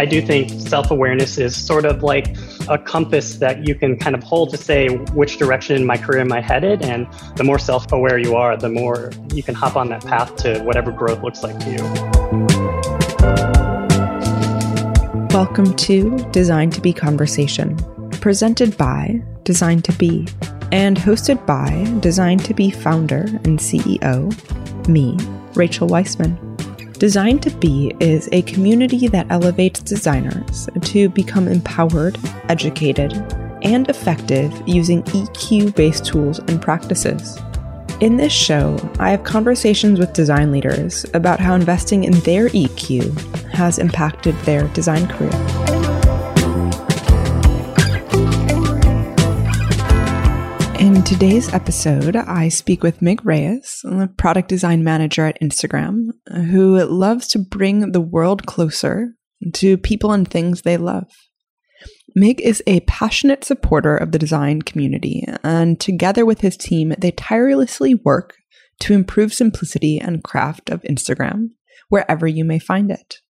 I do think self awareness is sort of like a compass that you can kind of hold to say which direction in my career am I headed. And the more self aware you are, the more you can hop on that path to whatever growth looks like to you. Welcome to Design to Be Conversation, presented by Design to Be and hosted by Design to Be founder and CEO, me, Rachel Weissman. Design to Be is a community that elevates designers to become empowered, educated, and effective using EQ based tools and practices. In this show, I have conversations with design leaders about how investing in their EQ has impacted their design career. In today's episode, I speak with Mig Reyes, a product design manager at Instagram, who loves to bring the world closer to people and things they love. Mig is a passionate supporter of the design community, and together with his team, they tirelessly work to improve simplicity and craft of Instagram, wherever you may find it.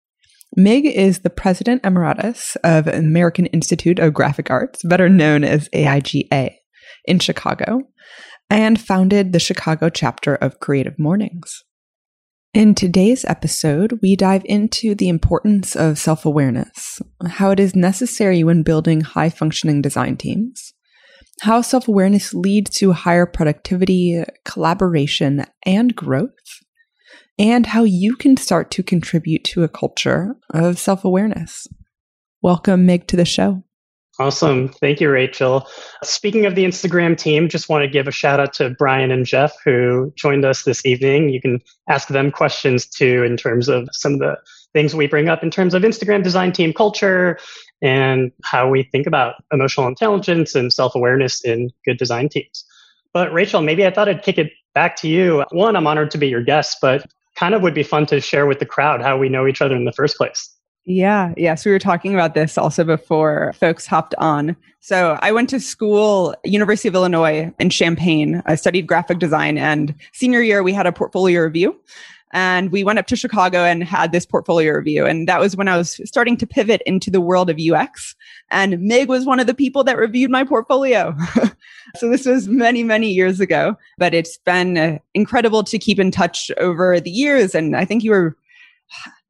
Mig is the president emeritus of American Institute of Graphic Arts, better known as AIGA in Chicago and founded the Chicago chapter of Creative Mornings. In today's episode, we dive into the importance of self awareness, how it is necessary when building high functioning design teams, how self awareness leads to higher productivity, collaboration, and growth, and how you can start to contribute to a culture of self awareness. Welcome, Mig, to the show. Awesome. Thank you, Rachel. Speaking of the Instagram team, just want to give a shout out to Brian and Jeff who joined us this evening. You can ask them questions too in terms of some of the things we bring up in terms of Instagram design team culture and how we think about emotional intelligence and self awareness in good design teams. But Rachel, maybe I thought I'd kick it back to you. One, I'm honored to be your guest, but kind of would be fun to share with the crowd how we know each other in the first place. Yeah. So we were talking about this also before folks hopped on. So I went to school, University of Illinois in Champaign. I studied graphic design and senior year we had a portfolio review. And we went up to Chicago and had this portfolio review. And that was when I was starting to pivot into the world of UX. And Mig was one of the people that reviewed my portfolio. so this was many, many years ago, but it's been uh, incredible to keep in touch over the years. And I think you were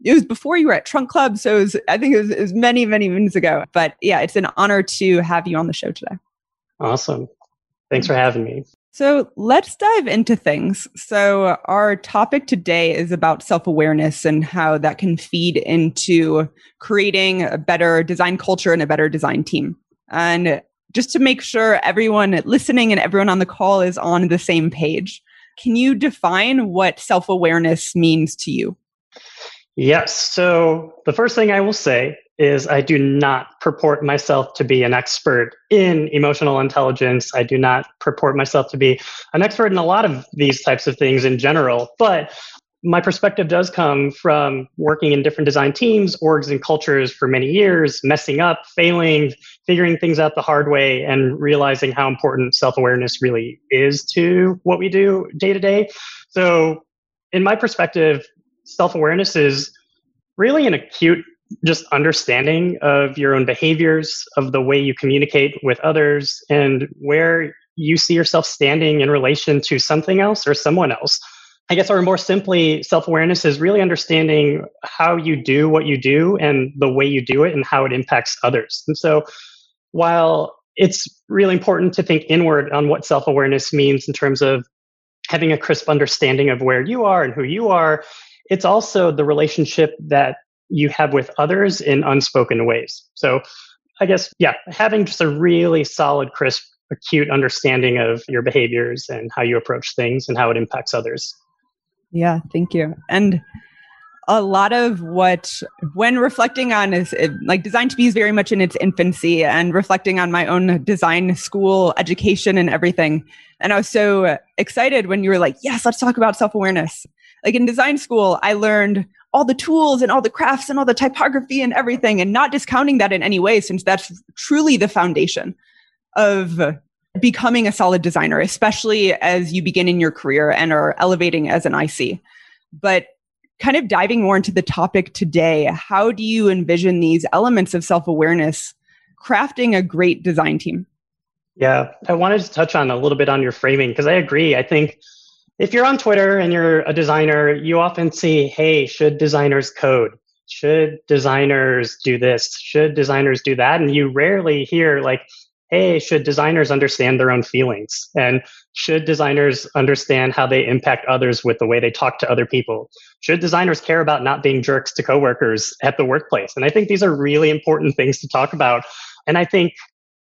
it was before you were at Trunk Club. So was, I think it was, it was many, many moons ago. But yeah, it's an honor to have you on the show today. Awesome. Thanks for having me. So let's dive into things. So, our topic today is about self awareness and how that can feed into creating a better design culture and a better design team. And just to make sure everyone listening and everyone on the call is on the same page, can you define what self awareness means to you? Yes. So the first thing I will say is I do not purport myself to be an expert in emotional intelligence. I do not purport myself to be an expert in a lot of these types of things in general. But my perspective does come from working in different design teams, orgs, and cultures for many years, messing up, failing, figuring things out the hard way, and realizing how important self awareness really is to what we do day to day. So, in my perspective, self awareness is really an acute just understanding of your own behaviors, of the way you communicate with others, and where you see yourself standing in relation to something else or someone else. I guess, or more simply, self awareness is really understanding how you do what you do and the way you do it and how it impacts others. And so, while it's really important to think inward on what self awareness means in terms of having a crisp understanding of where you are and who you are, it's also the relationship that you have with others in unspoken ways. So I guess, yeah, having just a really solid, crisp, acute understanding of your behaviors and how you approach things and how it impacts others. Yeah, thank you. And a lot of what when reflecting on is like design to be is very much in its infancy and reflecting on my own design school education and everything and i was so excited when you were like yes let's talk about self-awareness like in design school, I learned all the tools and all the crafts and all the typography and everything, and not discounting that in any way, since that's truly the foundation of becoming a solid designer, especially as you begin in your career and are elevating as an IC. But kind of diving more into the topic today, how do you envision these elements of self awareness crafting a great design team? Yeah, I wanted to touch on a little bit on your framing because I agree. I think if you're on Twitter and you're a designer, you often see, hey, should designers code? Should designers do this? Should designers do that? And you rarely hear, like, hey, should designers understand their own feelings? And should designers understand how they impact others with the way they talk to other people? Should designers care about not being jerks to coworkers at the workplace? And I think these are really important things to talk about. And I think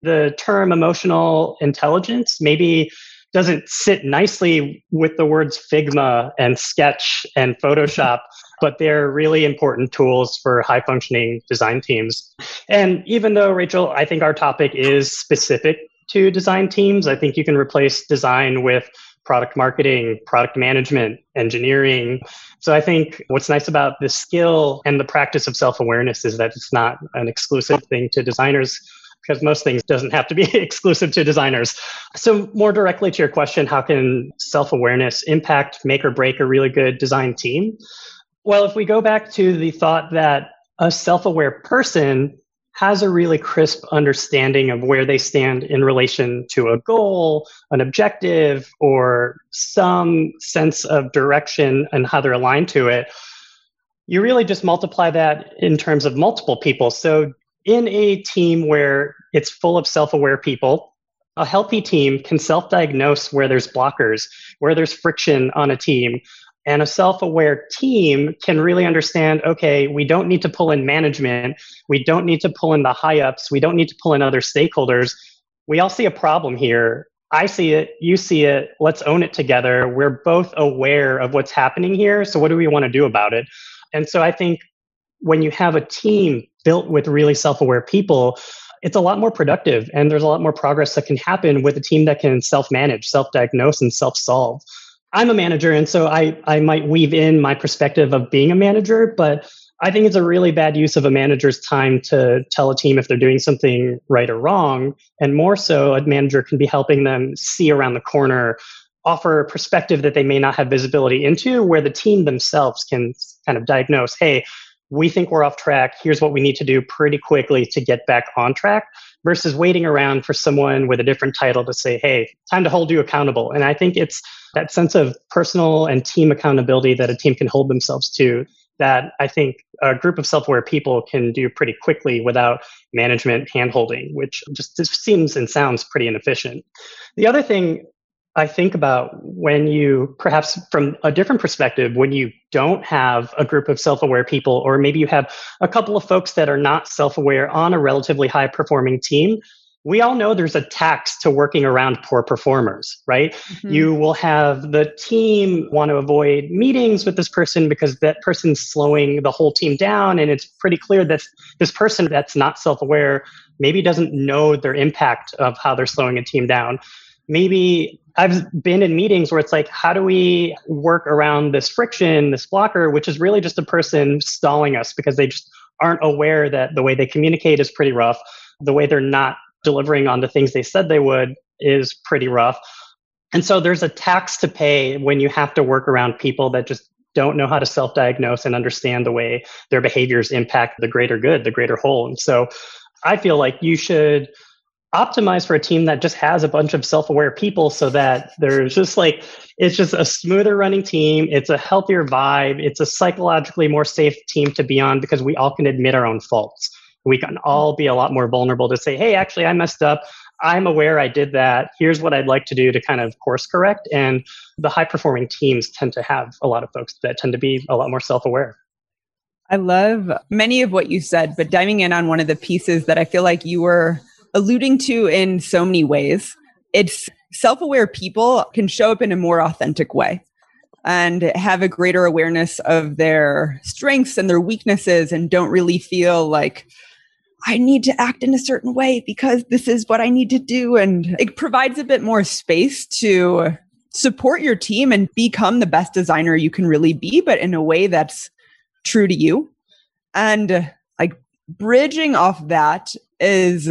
the term emotional intelligence maybe doesn't sit nicely with the words Figma and Sketch and Photoshop, but they're really important tools for high functioning design teams. And even though, Rachel, I think our topic is specific to design teams, I think you can replace design with product marketing, product management, engineering. So I think what's nice about this skill and the practice of self awareness is that it's not an exclusive thing to designers because most things doesn't have to be exclusive to designers. So more directly to your question, how can self-awareness impact, make or break a really good design team? Well, if we go back to the thought that a self-aware person has a really crisp understanding of where they stand in relation to a goal, an objective, or some sense of direction and how they're aligned to it, you really just multiply that in terms of multiple people. So in a team where it's full of self aware people, a healthy team can self diagnose where there's blockers, where there's friction on a team. And a self aware team can really understand okay, we don't need to pull in management. We don't need to pull in the high ups. We don't need to pull in other stakeholders. We all see a problem here. I see it. You see it. Let's own it together. We're both aware of what's happening here. So, what do we want to do about it? And so, I think when you have a team built with really self aware people, it's a lot more productive and there's a lot more progress that can happen with a team that can self manage, self diagnose, and self solve. I'm a manager, and so I, I might weave in my perspective of being a manager, but I think it's a really bad use of a manager's time to tell a team if they're doing something right or wrong. And more so, a manager can be helping them see around the corner, offer a perspective that they may not have visibility into, where the team themselves can kind of diagnose hey, we think we're off track. Here's what we need to do pretty quickly to get back on track versus waiting around for someone with a different title to say, hey, time to hold you accountable. And I think it's that sense of personal and team accountability that a team can hold themselves to that I think a group of self aware people can do pretty quickly without management handholding, which just, just seems and sounds pretty inefficient. The other thing I think about when you, perhaps from a different perspective, when you don't have a group of self aware people, or maybe you have a couple of folks that are not self aware on a relatively high performing team, we all know there's a tax to working around poor performers, right? Mm-hmm. You will have the team want to avoid meetings with this person because that person's slowing the whole team down. And it's pretty clear that this person that's not self aware maybe doesn't know their impact of how they're slowing a team down maybe I've been in meetings where it's like, how do we work around this friction, this blocker, which is really just a person stalling us because they just aren't aware that the way they communicate is pretty rough. The way they're not delivering on the things they said they would is pretty rough. And so there's a tax to pay when you have to work around people that just don't know how to self diagnose and understand the way their behaviors impact the greater good, the greater whole. And so I feel like you should optimize for a team that just has a bunch of self-aware people so that there's just like it's just a smoother running team. It's a healthier vibe. It's a psychologically more safe team to be on because we all can admit our own faults. We can all be a lot more vulnerable to say hey actually i messed up. I'm aware i did that. Here's what i'd like to do to kind of course correct. And the high performing teams tend to have a lot of folks that tend to be a lot more self-aware. I love many of what you said, but diving in on one of the pieces that I feel like you were alluding to in so many ways. It's self aware people can show up in a more authentic way and have a greater awareness of their strengths and their weaknesses and don't really feel like I need to act in a certain way because this is what I need to do. And it provides a bit more space to support your team and become the best designer you can really be, but in a way that's true to you. And like bridging off that is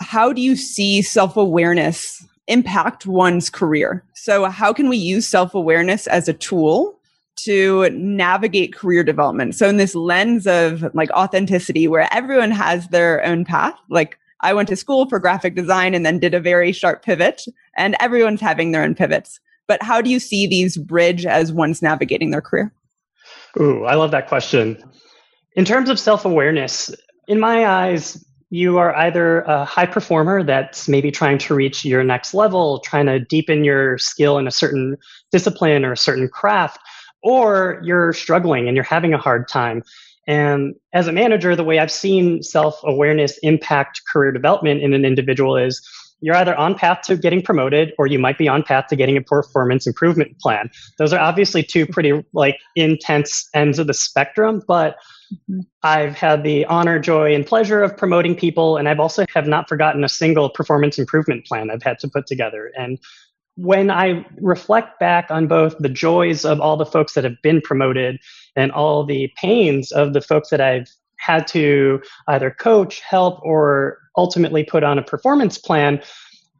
how do you see self awareness impact one's career? So, how can we use self awareness as a tool to navigate career development. So in this lens of like authenticity where everyone has their own path, like I went to school for graphic design and then did a very sharp pivot and everyone's having their own pivots. But how do you see these bridge as one's navigating their career? Ooh, I love that question. In terms of self-awareness, in my eyes, you are either a high performer that's maybe trying to reach your next level, trying to deepen your skill in a certain discipline or a certain craft, or you're struggling and you're having a hard time. And as a manager, the way I've seen self awareness impact career development in an individual is you're either on path to getting promoted or you might be on path to getting a performance improvement plan. Those are obviously two pretty like intense ends of the spectrum, but Mm-hmm. I've had the honor, joy, and pleasure of promoting people, and I've also have not forgotten a single performance improvement plan I've had to put together. And when I reflect back on both the joys of all the folks that have been promoted and all the pains of the folks that I've had to either coach, help, or ultimately put on a performance plan,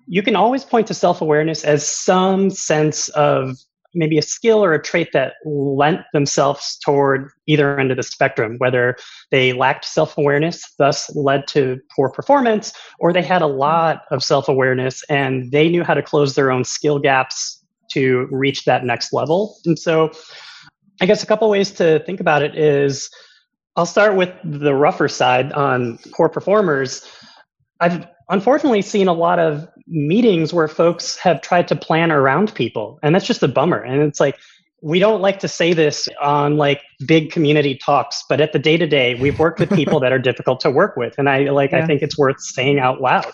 you can always point to self awareness as some sense of maybe a skill or a trait that lent themselves toward either end of the spectrum, whether they lacked self awareness, thus led to poor performance, or they had a lot of self awareness and they knew how to close their own skill gaps to reach that next level. And so, I guess a couple ways to think about it is I'll start with the rougher side on poor performers. I've unfortunately seen a lot of meetings where folks have tried to plan around people and that's just a bummer and it's like we don't like to say this on like big community talks but at the day to day we've worked with people that are difficult to work with and i like yeah. i think it's worth saying out loud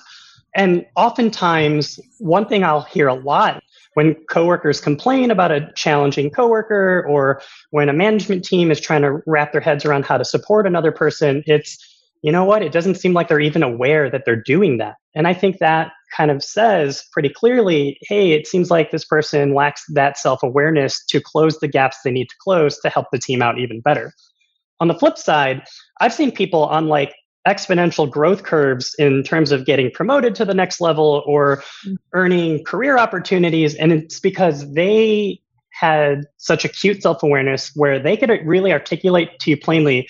and oftentimes one thing i'll hear a lot when coworkers complain about a challenging coworker or when a management team is trying to wrap their heads around how to support another person it's you know what? It doesn't seem like they're even aware that they're doing that. And I think that kind of says pretty clearly hey, it seems like this person lacks that self awareness to close the gaps they need to close to help the team out even better. On the flip side, I've seen people on like exponential growth curves in terms of getting promoted to the next level or mm-hmm. earning career opportunities. And it's because they had such acute self awareness where they could really articulate to you plainly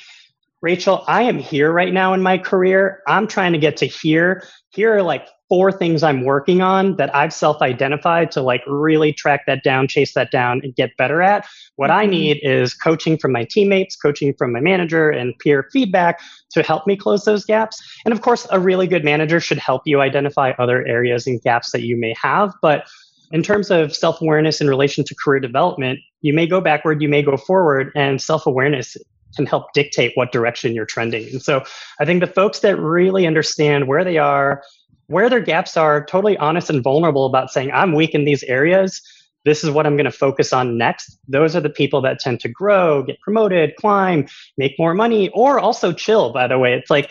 Rachel, I am here right now in my career. I'm trying to get to here. Here are like four things I'm working on that I've self identified to like really track that down, chase that down, and get better at. What I mm-hmm. need is coaching from my teammates, coaching from my manager, and peer feedback to help me close those gaps. And of course, a really good manager should help you identify other areas and gaps that you may have. But in terms of self awareness in relation to career development, you may go backward, you may go forward, and self awareness can help dictate what direction you're trending. And so I think the folks that really understand where they are, where their gaps are, totally honest and vulnerable about saying, I'm weak in these areas. This is what I'm going to focus on next. Those are the people that tend to grow, get promoted, climb, make more money, or also chill, by the way. It's like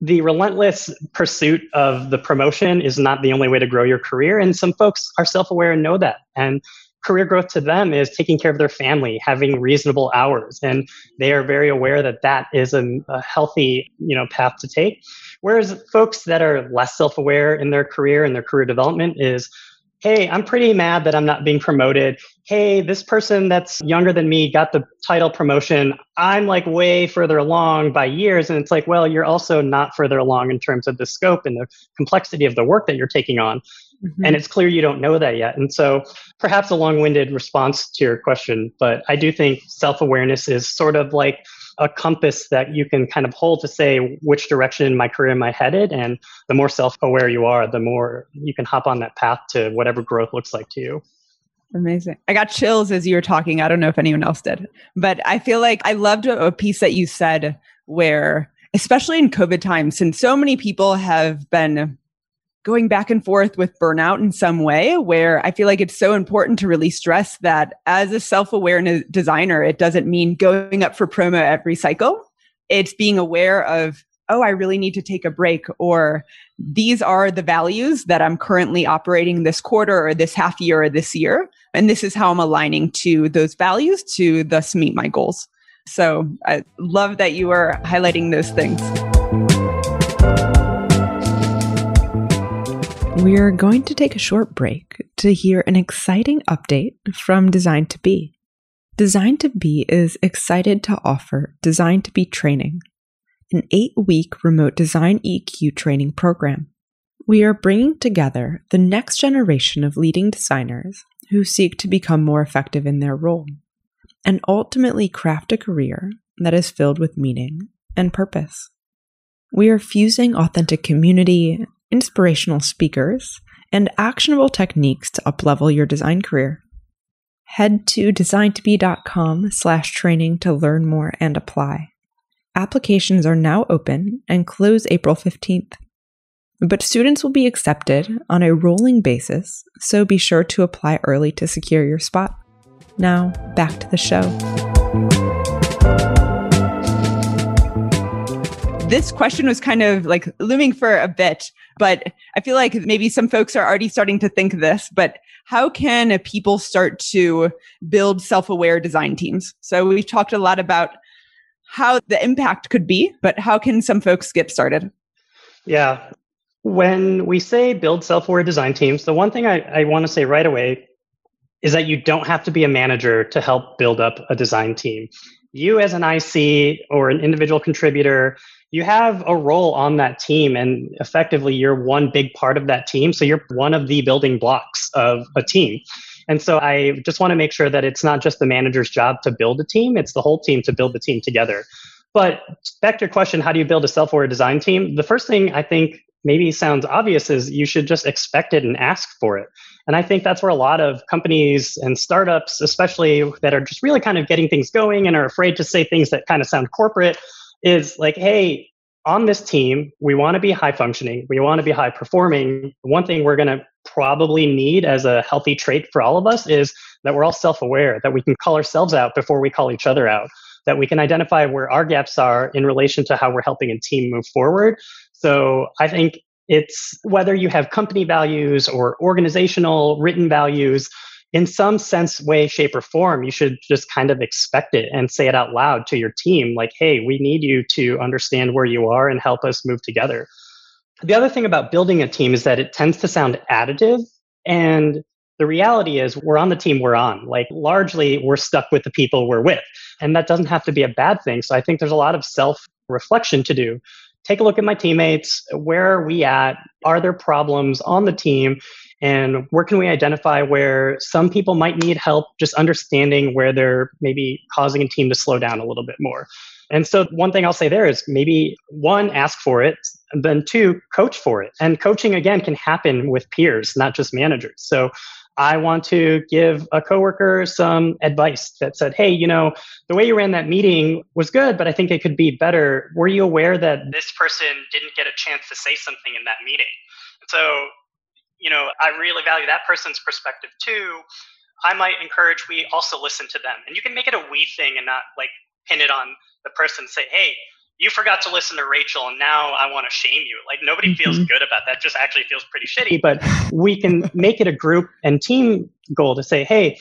the relentless pursuit of the promotion is not the only way to grow your career. And some folks are self aware and know that. And career growth to them is taking care of their family, having reasonable hours, and they are very aware that that is a, a healthy, you know, path to take. Whereas folks that are less self-aware in their career and their career development is hey, I'm pretty mad that I'm not being promoted. Hey, this person that's younger than me got the title promotion. I'm like way further along by years. And it's like, well, you're also not further along in terms of the scope and the complexity of the work that you're taking on. Mm-hmm. And it's clear you don't know that yet. And so perhaps a long winded response to your question, but I do think self awareness is sort of like a compass that you can kind of hold to say which direction in my career am I headed. And the more self aware you are, the more you can hop on that path to whatever growth looks like to you. Amazing. I got chills as you were talking. I don't know if anyone else did, but I feel like I loved a piece that you said where, especially in COVID times, since so many people have been going back and forth with burnout in some way where I feel like it's so important to really stress that as a self-aware designer, it doesn't mean going up for promo every cycle. It's being aware of, oh, I really need to take a break or these are the values that I'm currently operating this quarter or this half year or this year. And this is how I'm aligning to those values to thus meet my goals. So I love that you are highlighting those things. We're going to take a short break to hear an exciting update from Design to Be. Design to Be is excited to offer Design to Be training, an eight week remote design EQ training program. We are bringing together the next generation of leading designers who seek to become more effective in their role and ultimately craft a career that is filled with meaning and purpose. We are fusing authentic community, inspirational speakers, and actionable techniques to uplevel your design career. Head to designtobe.com slash training to learn more and apply. Applications are now open and close April 15th. But students will be accepted on a rolling basis, so be sure to apply early to secure your spot. Now, back to the show. This question was kind of like looming for a bit, but I feel like maybe some folks are already starting to think this. But how can people start to build self aware design teams? So we've talked a lot about how the impact could be, but how can some folks get started? Yeah. When we say build self aware design teams, the one thing I, I want to say right away is that you don't have to be a manager to help build up a design team. You, as an IC or an individual contributor, you have a role on that team, and effectively, you're one big part of that team. So you're one of the building blocks of a team. And so I just want to make sure that it's not just the manager's job to build a team, it's the whole team to build the team together. But back to your question, how do you build a self aware design team? The first thing I think maybe sounds obvious is you should just expect it and ask for it. And I think that's where a lot of companies and startups, especially that are just really kind of getting things going and are afraid to say things that kind of sound corporate, is like, hey, on this team, we want to be high functioning, we want to be high performing. One thing we're going to probably need as a healthy trait for all of us is that we're all self aware, that we can call ourselves out before we call each other out, that we can identify where our gaps are in relation to how we're helping a team move forward. So I think it's whether you have company values or organizational written values, in some sense, way, shape, or form, you should just kind of expect it and say it out loud to your team like, hey, we need you to understand where you are and help us move together. The other thing about building a team is that it tends to sound additive. And the reality is, we're on the team we're on. Like, largely, we're stuck with the people we're with. And that doesn't have to be a bad thing. So I think there's a lot of self reflection to do take a look at my teammates. Where are we at? Are there problems on the team? And where can we identify where some people might need help just understanding where they're maybe causing a team to slow down a little bit more? And so, one thing I'll say there is maybe one, ask for it, then two, coach for it. And coaching, again, can happen with peers, not just managers. So, I want to give a coworker some advice that said, Hey, you know, the way you ran that meeting was good, but I think it could be better. Were you aware that this person didn't get a chance to say something in that meeting? So, you know, I really value that person's perspective too. I might encourage we also listen to them. And you can make it a we thing and not like pin it on the person, say, Hey, you forgot to listen to Rachel and now I want to shame you. Like nobody mm-hmm. feels good about that. Just actually feels pretty shitty. But we can make it a group and team goal to say, hey,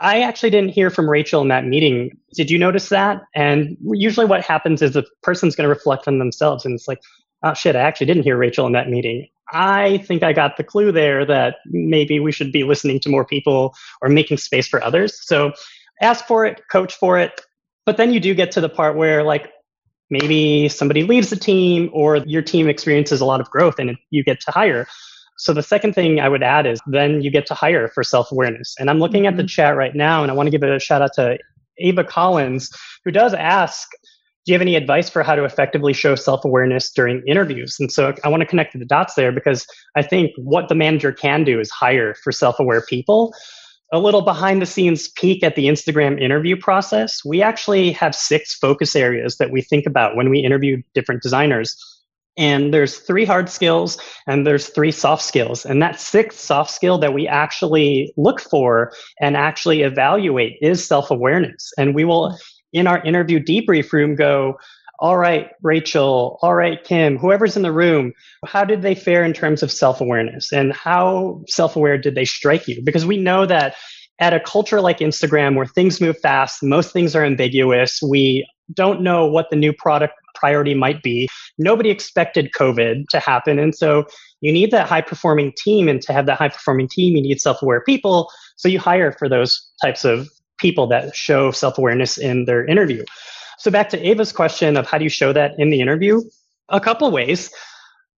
I actually didn't hear from Rachel in that meeting. Did you notice that? And usually what happens is the person's going to reflect on themselves and it's like, oh shit, I actually didn't hear Rachel in that meeting. I think I got the clue there that maybe we should be listening to more people or making space for others. So ask for it, coach for it. But then you do get to the part where like maybe somebody leaves the team or your team experiences a lot of growth and you get to hire. So the second thing I would add is then you get to hire for self-awareness. And I'm looking mm-hmm. at the mm-hmm. chat right now and I want to give a shout out to Ava Collins who does ask do you have any advice for how to effectively show self-awareness during interviews and so i want to connect the dots there because i think what the manager can do is hire for self-aware people a little behind the scenes peek at the Instagram interview process, we actually have six focus areas that we think about when we interview different designers. And there's three hard skills and there's three soft skills. And that sixth soft skill that we actually look for and actually evaluate is self awareness. And we will, in our interview debrief room, go, all right, Rachel, all right, Kim, whoever's in the room, how did they fare in terms of self awareness and how self aware did they strike you? Because we know that at a culture like Instagram where things move fast, most things are ambiguous, we don't know what the new product priority might be. Nobody expected COVID to happen. And so you need that high performing team. And to have that high performing team, you need self aware people. So you hire for those types of people that show self awareness in their interview. So, back to Ava's question of how do you show that in the interview? A couple ways.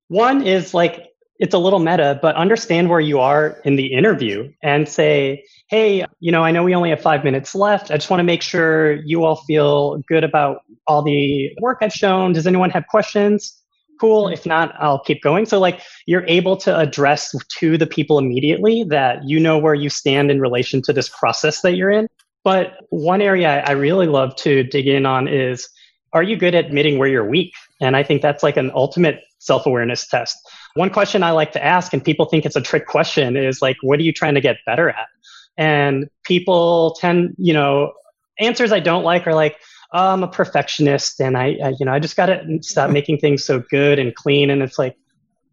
One is like it's a little meta, but understand where you are in the interview and say, hey, you know, I know we only have five minutes left. I just want to make sure you all feel good about all the work I've shown. Does anyone have questions? Cool. Mm-hmm. If not, I'll keep going. So, like, you're able to address to the people immediately that you know where you stand in relation to this process that you're in. But one area I really love to dig in on is are you good at admitting where you're weak? And I think that's like an ultimate self awareness test. One question I like to ask, and people think it's a trick question, is like, what are you trying to get better at? And people tend, you know, answers I don't like are like, oh, I'm a perfectionist and I, I you know, I just got to stop making things so good and clean. And it's like,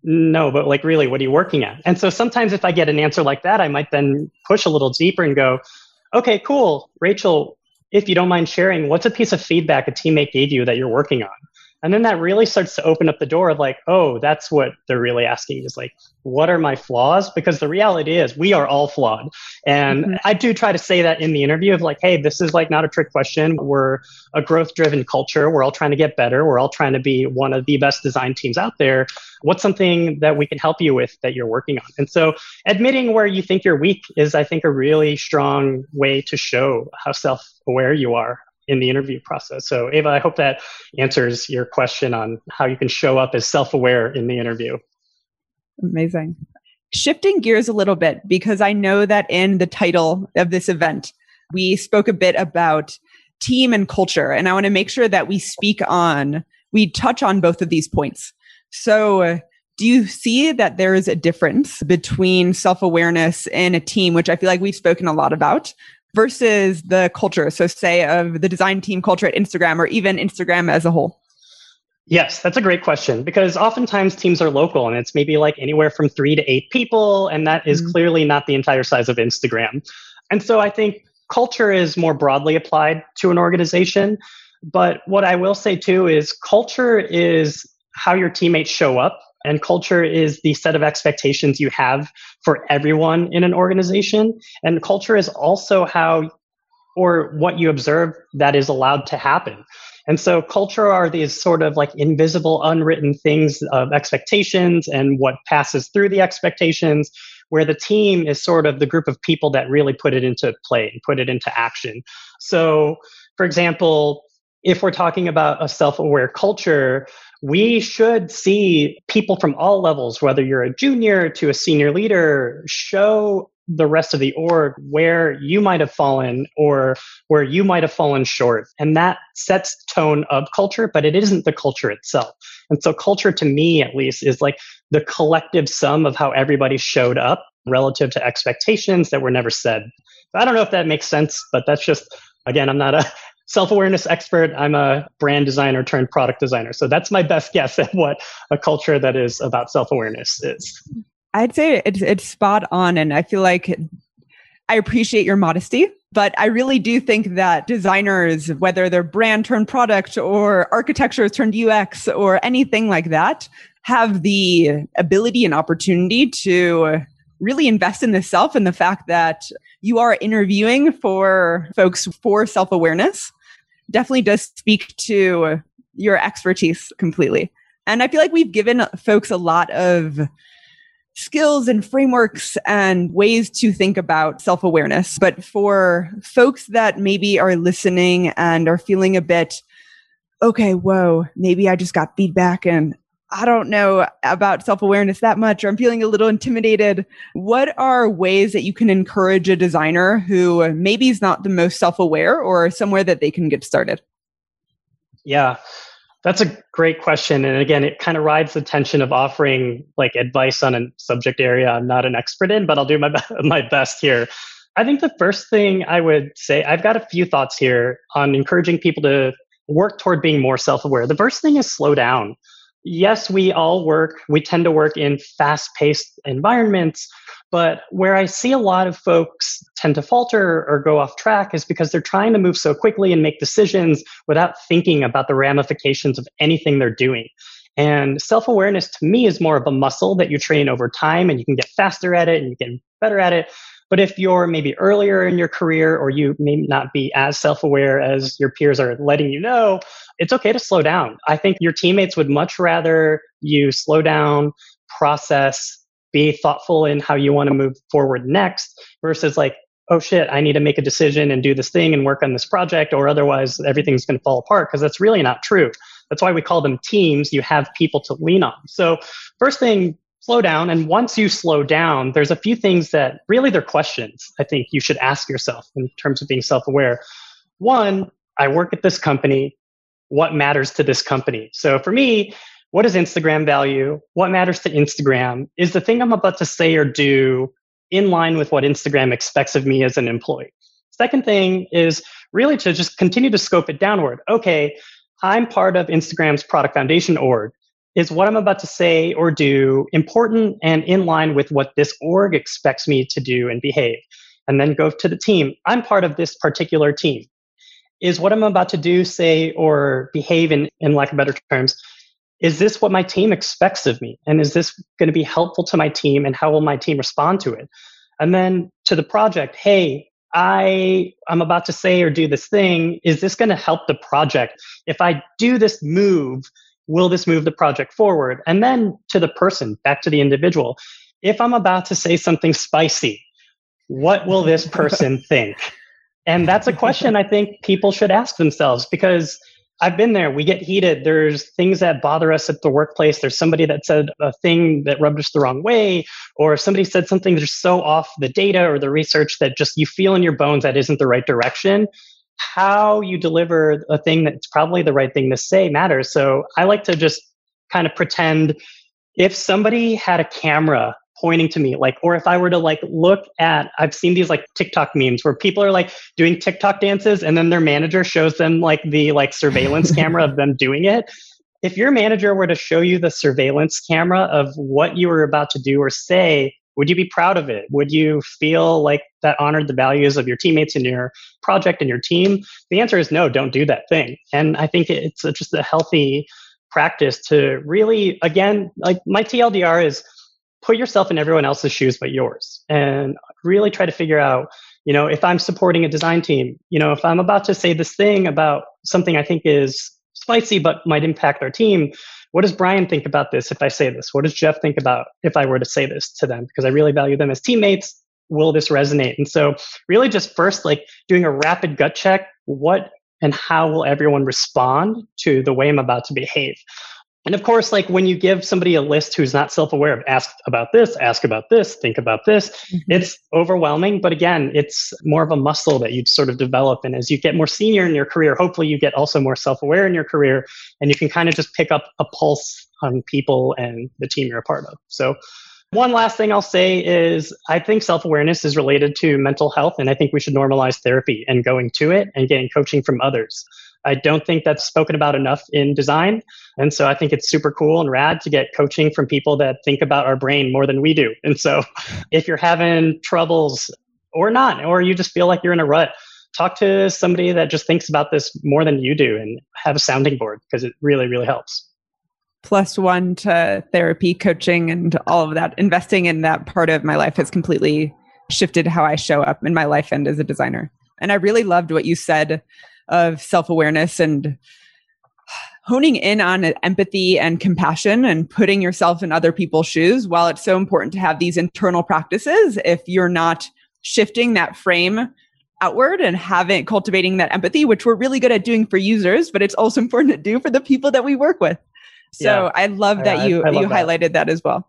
no, but like, really, what are you working at? And so sometimes if I get an answer like that, I might then push a little deeper and go, okay, cool. Rachel, if you don't mind sharing, what's a piece of feedback a teammate gave you that you're working on? And then that really starts to open up the door of like, oh, that's what they're really asking is like, what are my flaws? Because the reality is we are all flawed. And mm-hmm. I do try to say that in the interview of like, hey, this is like not a trick question. We're a growth driven culture. We're all trying to get better. We're all trying to be one of the best design teams out there. What's something that we can help you with that you're working on? And so admitting where you think you're weak is, I think, a really strong way to show how self aware you are in the interview process. So, Ava, I hope that answers your question on how you can show up as self aware in the interview. Amazing. Shifting gears a little bit, because I know that in the title of this event, we spoke a bit about team and culture. And I want to make sure that we speak on, we touch on both of these points. So, do you see that there is a difference between self awareness in a team, which I feel like we've spoken a lot about, versus the culture? So, say of the design team culture at Instagram or even Instagram as a whole? Yes, that's a great question because oftentimes teams are local and it's maybe like anywhere from three to eight people, and that is mm-hmm. clearly not the entire size of Instagram. And so I think culture is more broadly applied to an organization. But what I will say too is culture is how your teammates show up and culture is the set of expectations you have for everyone in an organization. And culture is also how or what you observe that is allowed to happen. And so culture are these sort of like invisible, unwritten things of expectations and what passes through the expectations, where the team is sort of the group of people that really put it into play and put it into action. So, for example, if we're talking about a self aware culture, we should see people from all levels, whether you're a junior to a senior leader, show the rest of the org where you might have fallen or where you might have fallen short. And that sets tone of culture, but it isn't the culture itself. And so culture to me, at least, is like the collective sum of how everybody showed up relative to expectations that were never said. I don't know if that makes sense, but that's just, again, I'm not a self awareness expert. I'm a brand designer turned product designer. So that's my best guess at what a culture that is about self awareness is. I'd say it's, it's spot on. And I feel like I appreciate your modesty, but I really do think that designers, whether they're brand turned product or architecture turned UX or anything like that, have the ability and opportunity to really invest in the self and the fact that you are interviewing for folks for self awareness definitely does speak to your expertise completely. And I feel like we've given folks a lot of skills and frameworks and ways to think about self awareness. But for folks that maybe are listening and are feeling a bit, okay, whoa, maybe I just got feedback and I don't know about self awareness that much, or I'm feeling a little intimidated. What are ways that you can encourage a designer who maybe is not the most self aware or somewhere that they can get started? Yeah, that's a great question. And again, it kind of rides the tension of offering like advice on a subject area I'm not an expert in, but I'll do my, my best here. I think the first thing I would say, I've got a few thoughts here on encouraging people to work toward being more self aware. The first thing is slow down yes, we all work, we tend to work in fast paced environments. But where I see a lot of folks tend to falter or go off track is because they're trying to move so quickly and make decisions without thinking about the ramifications of anything they're doing. And self awareness to me is more of a muscle that you train over time and you can get faster at it and you get better at it. But if you're maybe earlier in your career or you may not be as self aware as your peers are letting you know, it's okay to slow down. I think your teammates would much rather you slow down, process, be thoughtful in how you want to move forward next versus like, oh shit, I need to make a decision and do this thing and work on this project, or otherwise everything's going to fall apart because that's really not true. That's why we call them teams. You have people to lean on. So, first thing, slow down. And once you slow down, there's a few things that really they're questions I think you should ask yourself in terms of being self aware. One, I work at this company. What matters to this company? So, for me, what is Instagram value? What matters to Instagram? Is the thing I'm about to say or do in line with what Instagram expects of me as an employee? Second thing is really to just continue to scope it downward. Okay, I'm part of Instagram's product foundation org. Is what I'm about to say or do important and in line with what this org expects me to do and behave? And then go to the team. I'm part of this particular team. Is what I'm about to do, say, or behave in, in lack of better terms, is this what my team expects of me? And is this going to be helpful to my team? And how will my team respond to it? And then to the project, hey, I am about to say or do this thing. Is this going to help the project? If I do this move, will this move the project forward? And then to the person, back to the individual. If I'm about to say something spicy, what will this person think? And that's a question I think people should ask themselves because I've been there. We get heated. There's things that bother us at the workplace. There's somebody that said a thing that rubbed us the wrong way, or somebody said something that's so off the data or the research that just you feel in your bones that isn't the right direction. How you deliver a thing that's probably the right thing to say matters. So I like to just kind of pretend if somebody had a camera pointing to me like or if i were to like look at i've seen these like tiktok memes where people are like doing tiktok dances and then their manager shows them like the like surveillance camera of them doing it if your manager were to show you the surveillance camera of what you were about to do or say would you be proud of it? Would you feel like that honored the values of your teammates and your project and your team? The answer is no don't do that thing. And i think it's just a healthy practice to really again like my tldr is put yourself in everyone else's shoes but yours and really try to figure out you know if i'm supporting a design team you know if i'm about to say this thing about something i think is spicy but might impact our team what does brian think about this if i say this? What does jeff think about if i were to say this to them? Because i really value them as teammates. Will this resonate? And so really just first like doing a rapid gut check what and how will everyone respond to the way i'm about to behave and of course, like when you give somebody a list who's not self aware of ask about this, ask about this, think about this, mm-hmm. it's overwhelming. But again, it's more of a muscle that you sort of develop. And as you get more senior in your career, hopefully you get also more self aware in your career and you can kind of just pick up a pulse on people and the team you're a part of. So, one last thing I'll say is I think self awareness is related to mental health. And I think we should normalize therapy and going to it and getting coaching from others. I don't think that's spoken about enough in design. And so I think it's super cool and rad to get coaching from people that think about our brain more than we do. And so if you're having troubles or not, or you just feel like you're in a rut, talk to somebody that just thinks about this more than you do and have a sounding board because it really, really helps. Plus one to therapy, coaching, and all of that. Investing in that part of my life has completely shifted how I show up in my life and as a designer. And I really loved what you said of self awareness and honing in on empathy and compassion and putting yourself in other people's shoes. While it's so important to have these internal practices, if you're not shifting that frame outward and having cultivating that empathy, which we're really good at doing for users, but it's also important to do for the people that we work with. So yeah. I love oh, that I, you I love you that. highlighted that as well.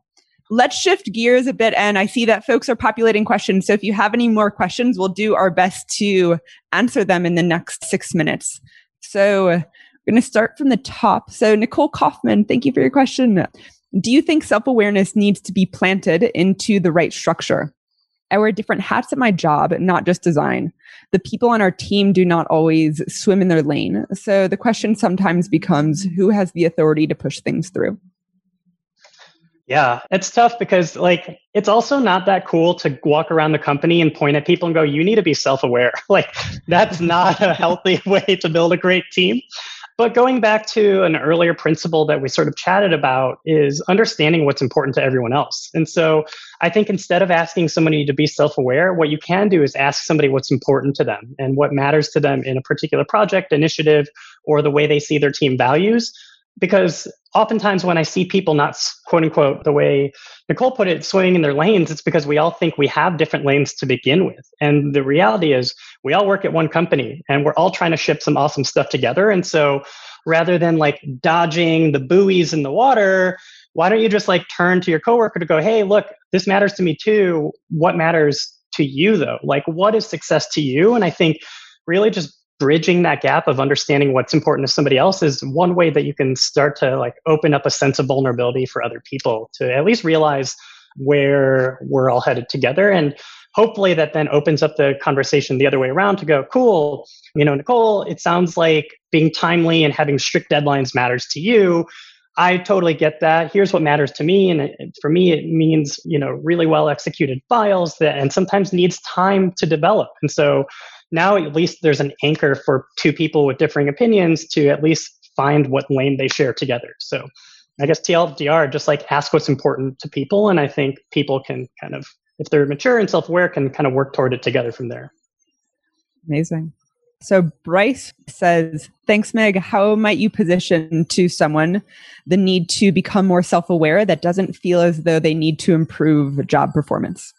Let's shift gears a bit. And I see that folks are populating questions. So if you have any more questions, we'll do our best to answer them in the next six minutes. So we're going to start from the top. So Nicole Kaufman, thank you for your question. Do you think self awareness needs to be planted into the right structure? I wear different hats at my job, not just design. The people on our team do not always swim in their lane. So the question sometimes becomes who has the authority to push things through? Yeah, it's tough because like it's also not that cool to walk around the company and point at people and go, "You need to be self-aware." like that's not a healthy way to build a great team. But going back to an earlier principle that we sort of chatted about is understanding what's important to everyone else. And so I think instead of asking somebody to be self aware, what you can do is ask somebody what's important to them and what matters to them in a particular project, initiative, or the way they see their team values because oftentimes when I see people not quote unquote the way Nicole put it, swimming in their lanes, it's because we all think we have different lanes to begin with. And the reality is we all work at one company and we're all trying to ship some awesome stuff together. And so rather than like dodging the buoys in the water, why don't you just like turn to your coworker to go, hey, look, this matters to me too. What matters to you though? Like what is success to you? And I think really just bridging that gap of understanding what's important to somebody else is one way that you can start to like open up a sense of vulnerability for other people to at least realize where we're all headed together. And hopefully that then opens up the conversation the other way around to go cool you know nicole it sounds like being timely and having strict deadlines matters to you. I totally get that. Here's what matters to me. And it, for me it means you know really well executed files that and sometimes needs time to develop. And so now at least there's an anchor for two people with differing opinions to at least find what lane they share together. So I guess TLDR, just like ask what's important to people. And I think people can kind of, if they're mature and self aware, can kind of work toward it together from there. Amazing. So Bryce says, Thanks, Meg. How might you position to someone the need to become more self aware that doesn't feel as though they need to improve job performance?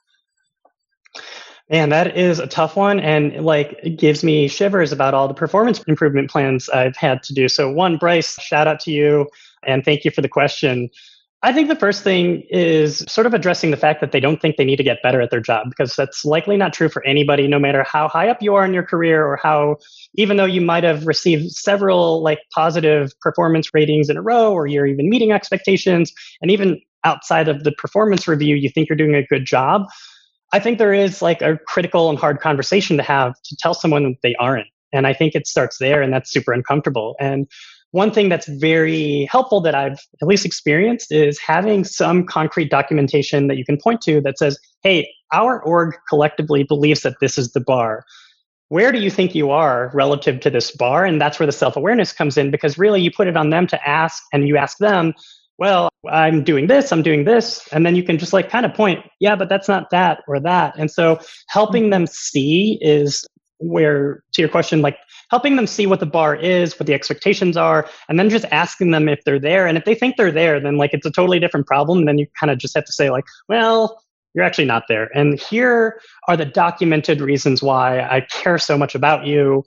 Man, that is a tough one. And like, it gives me shivers about all the performance improvement plans I've had to do. So, one, Bryce, shout out to you and thank you for the question. I think the first thing is sort of addressing the fact that they don't think they need to get better at their job because that's likely not true for anybody, no matter how high up you are in your career or how, even though you might have received several like positive performance ratings in a row or you're even meeting expectations. And even outside of the performance review, you think you're doing a good job. I think there is like a critical and hard conversation to have to tell someone they aren't. And I think it starts there and that's super uncomfortable. And one thing that's very helpful that I've at least experienced is having some concrete documentation that you can point to that says, hey, our org collectively believes that this is the bar. Where do you think you are relative to this bar? And that's where the self awareness comes in because really you put it on them to ask and you ask them, well, I'm doing this, I'm doing this. And then you can just like kind of point, yeah, but that's not that or that. And so helping mm-hmm. them see is where, to your question, like helping them see what the bar is, what the expectations are, and then just asking them if they're there. And if they think they're there, then like it's a totally different problem. And then you kind of just have to say, like, well, you're actually not there. And here are the documented reasons why I care so much about you.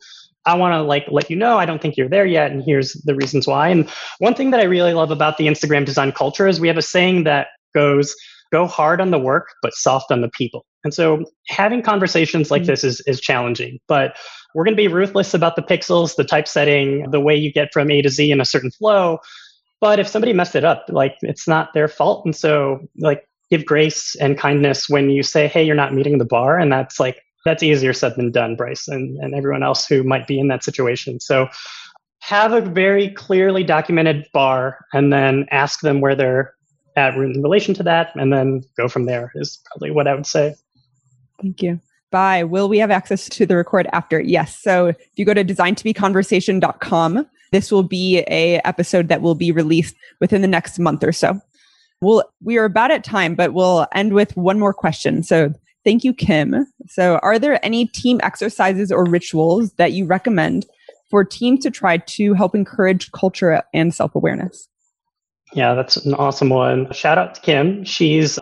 I want to like let you know I don't think you're there yet, and here's the reasons why. And one thing that I really love about the Instagram design culture is we have a saying that goes, "Go hard on the work, but soft on the people." And so having conversations like mm-hmm. this is is challenging, but we're going to be ruthless about the pixels, the typesetting, the way you get from A to Z in a certain flow. But if somebody messed it up, like it's not their fault, and so like give grace and kindness when you say, "Hey, you're not meeting the bar," and that's like that's easier said than done, Bryce, and, and everyone else who might be in that situation. So have a very clearly documented bar and then ask them where they're at in relation to that and then go from there is probably what I would say. Thank you. Bye. Will we have access to the record after? Yes. So if you go to designtobeconversation.com, this will be a episode that will be released within the next month or so. We'll, we are about at time, but we'll end with one more question. So Thank you, Kim. So, are there any team exercises or rituals that you recommend for teams to try to help encourage culture and self awareness? Yeah, that's an awesome one. Shout out to Kim. She's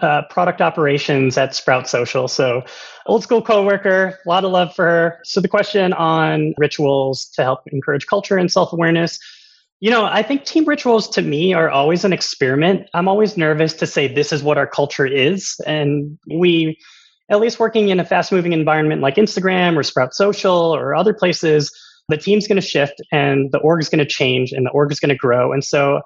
uh, product operations at Sprout Social. So, old school coworker, a lot of love for her. So, the question on rituals to help encourage culture and self awareness you know, I think team rituals to me are always an experiment. I'm always nervous to say this is what our culture is. And we, at least working in a fast moving environment like Instagram or Sprout Social or other places, the team's going to shift and the org is going to change and the org is going to grow. And so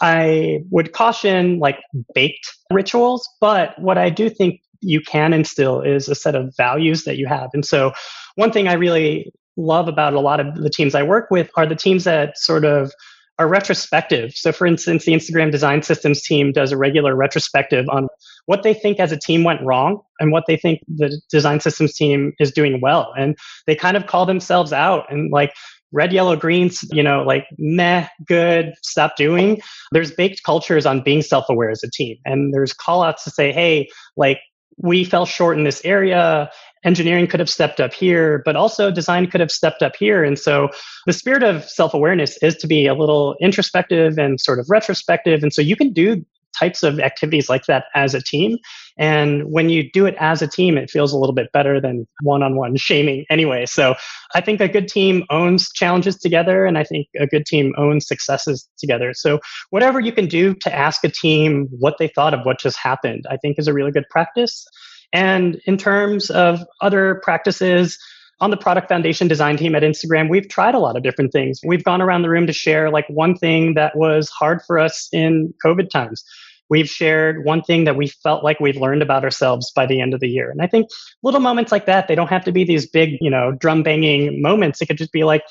I would caution like baked rituals, but what I do think you can instill is a set of values that you have. And so one thing I really love about a lot of the teams I work with are the teams that sort of are retrospective. So, for instance, the Instagram design systems team does a regular retrospective on what they think as a team went wrong and what they think the design systems team is doing well. And they kind of call themselves out and like, red, yellow, greens, you know, like meh, good, stop doing. There's baked cultures on being self aware as a team. And there's call outs to say, hey, like we fell short in this area. Engineering could have stepped up here, but also design could have stepped up here. And so the spirit of self awareness is to be a little introspective and sort of retrospective. And so you can do types of activities like that as a team. And when you do it as a team, it feels a little bit better than one on one shaming anyway. So I think a good team owns challenges together, and I think a good team owns successes together. So whatever you can do to ask a team what they thought of what just happened, I think is a really good practice. And in terms of other practices, on the product foundation design team at Instagram, we've tried a lot of different things. We've gone around the room to share like one thing that was hard for us in COVID times. We've shared one thing that we felt like we've learned about ourselves by the end of the year. And I think little moments like that, they don't have to be these big, you know, drum banging moments. It could just be like,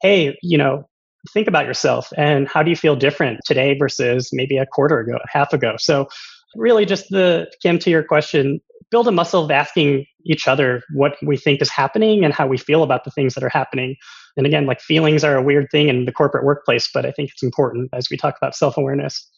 hey, you know, think about yourself and how do you feel different today versus maybe a quarter ago, half ago. So really just the Kim to your question, build a muscle of asking each other what we think is happening and how we feel about the things that are happening. And again, like feelings are a weird thing in the corporate workplace, but I think it's important as we talk about self awareness.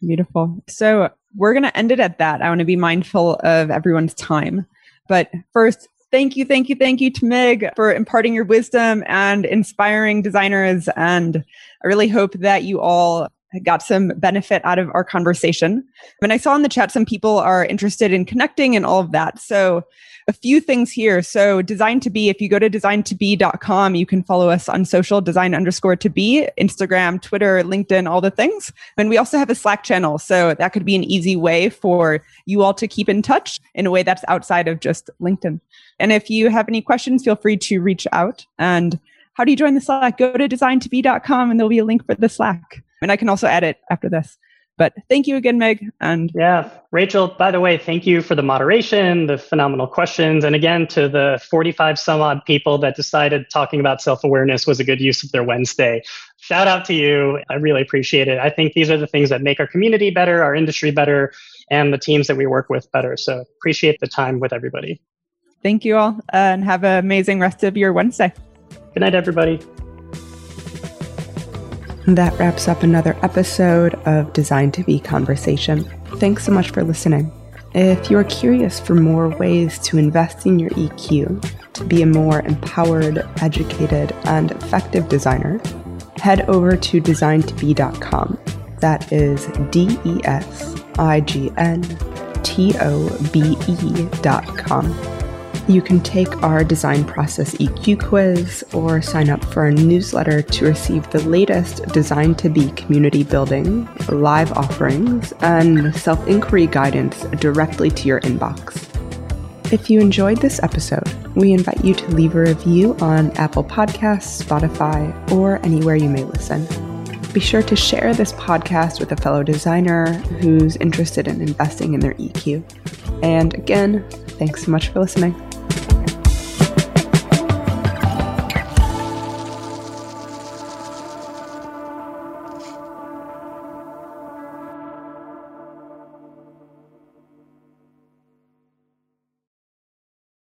Beautiful. So we're going to end it at that. I want to be mindful of everyone's time. But first, thank you, thank you, thank you to Meg for imparting your wisdom and inspiring designers. And I really hope that you all got some benefit out of our conversation. And I saw in the chat some people are interested in connecting and all of that. So a few things here. So design to be, if you go to designtobe.com, you can follow us on social design underscore to be, Instagram, Twitter, LinkedIn, all the things. And we also have a Slack channel. So that could be an easy way for you all to keep in touch in a way that's outside of just LinkedIn. And if you have any questions, feel free to reach out. And how do you join the Slack? Go to designtobe.com and there'll be a link for the Slack and I can also add it after this. But thank you again, Meg. And yeah, Rachel, by the way, thank you for the moderation, the phenomenal questions. And again, to the 45 some odd people that decided talking about self awareness was a good use of their Wednesday. Shout out to you. I really appreciate it. I think these are the things that make our community better, our industry better, and the teams that we work with better. So appreciate the time with everybody. Thank you all, and have an amazing rest of your Wednesday. Good night, everybody. That wraps up another episode of Design to Be Conversation. Thanks so much for listening. If you're curious for more ways to invest in your EQ to be a more empowered, educated, and effective designer, head over to designtobe.com. That is D E S I G N T O B E.com. You can take our design process EQ quiz or sign up for a newsletter to receive the latest Design to Be community building, live offerings, and self inquiry guidance directly to your inbox. If you enjoyed this episode, we invite you to leave a review on Apple Podcasts, Spotify, or anywhere you may listen. Be sure to share this podcast with a fellow designer who's interested in investing in their EQ. And again, thanks so much for listening.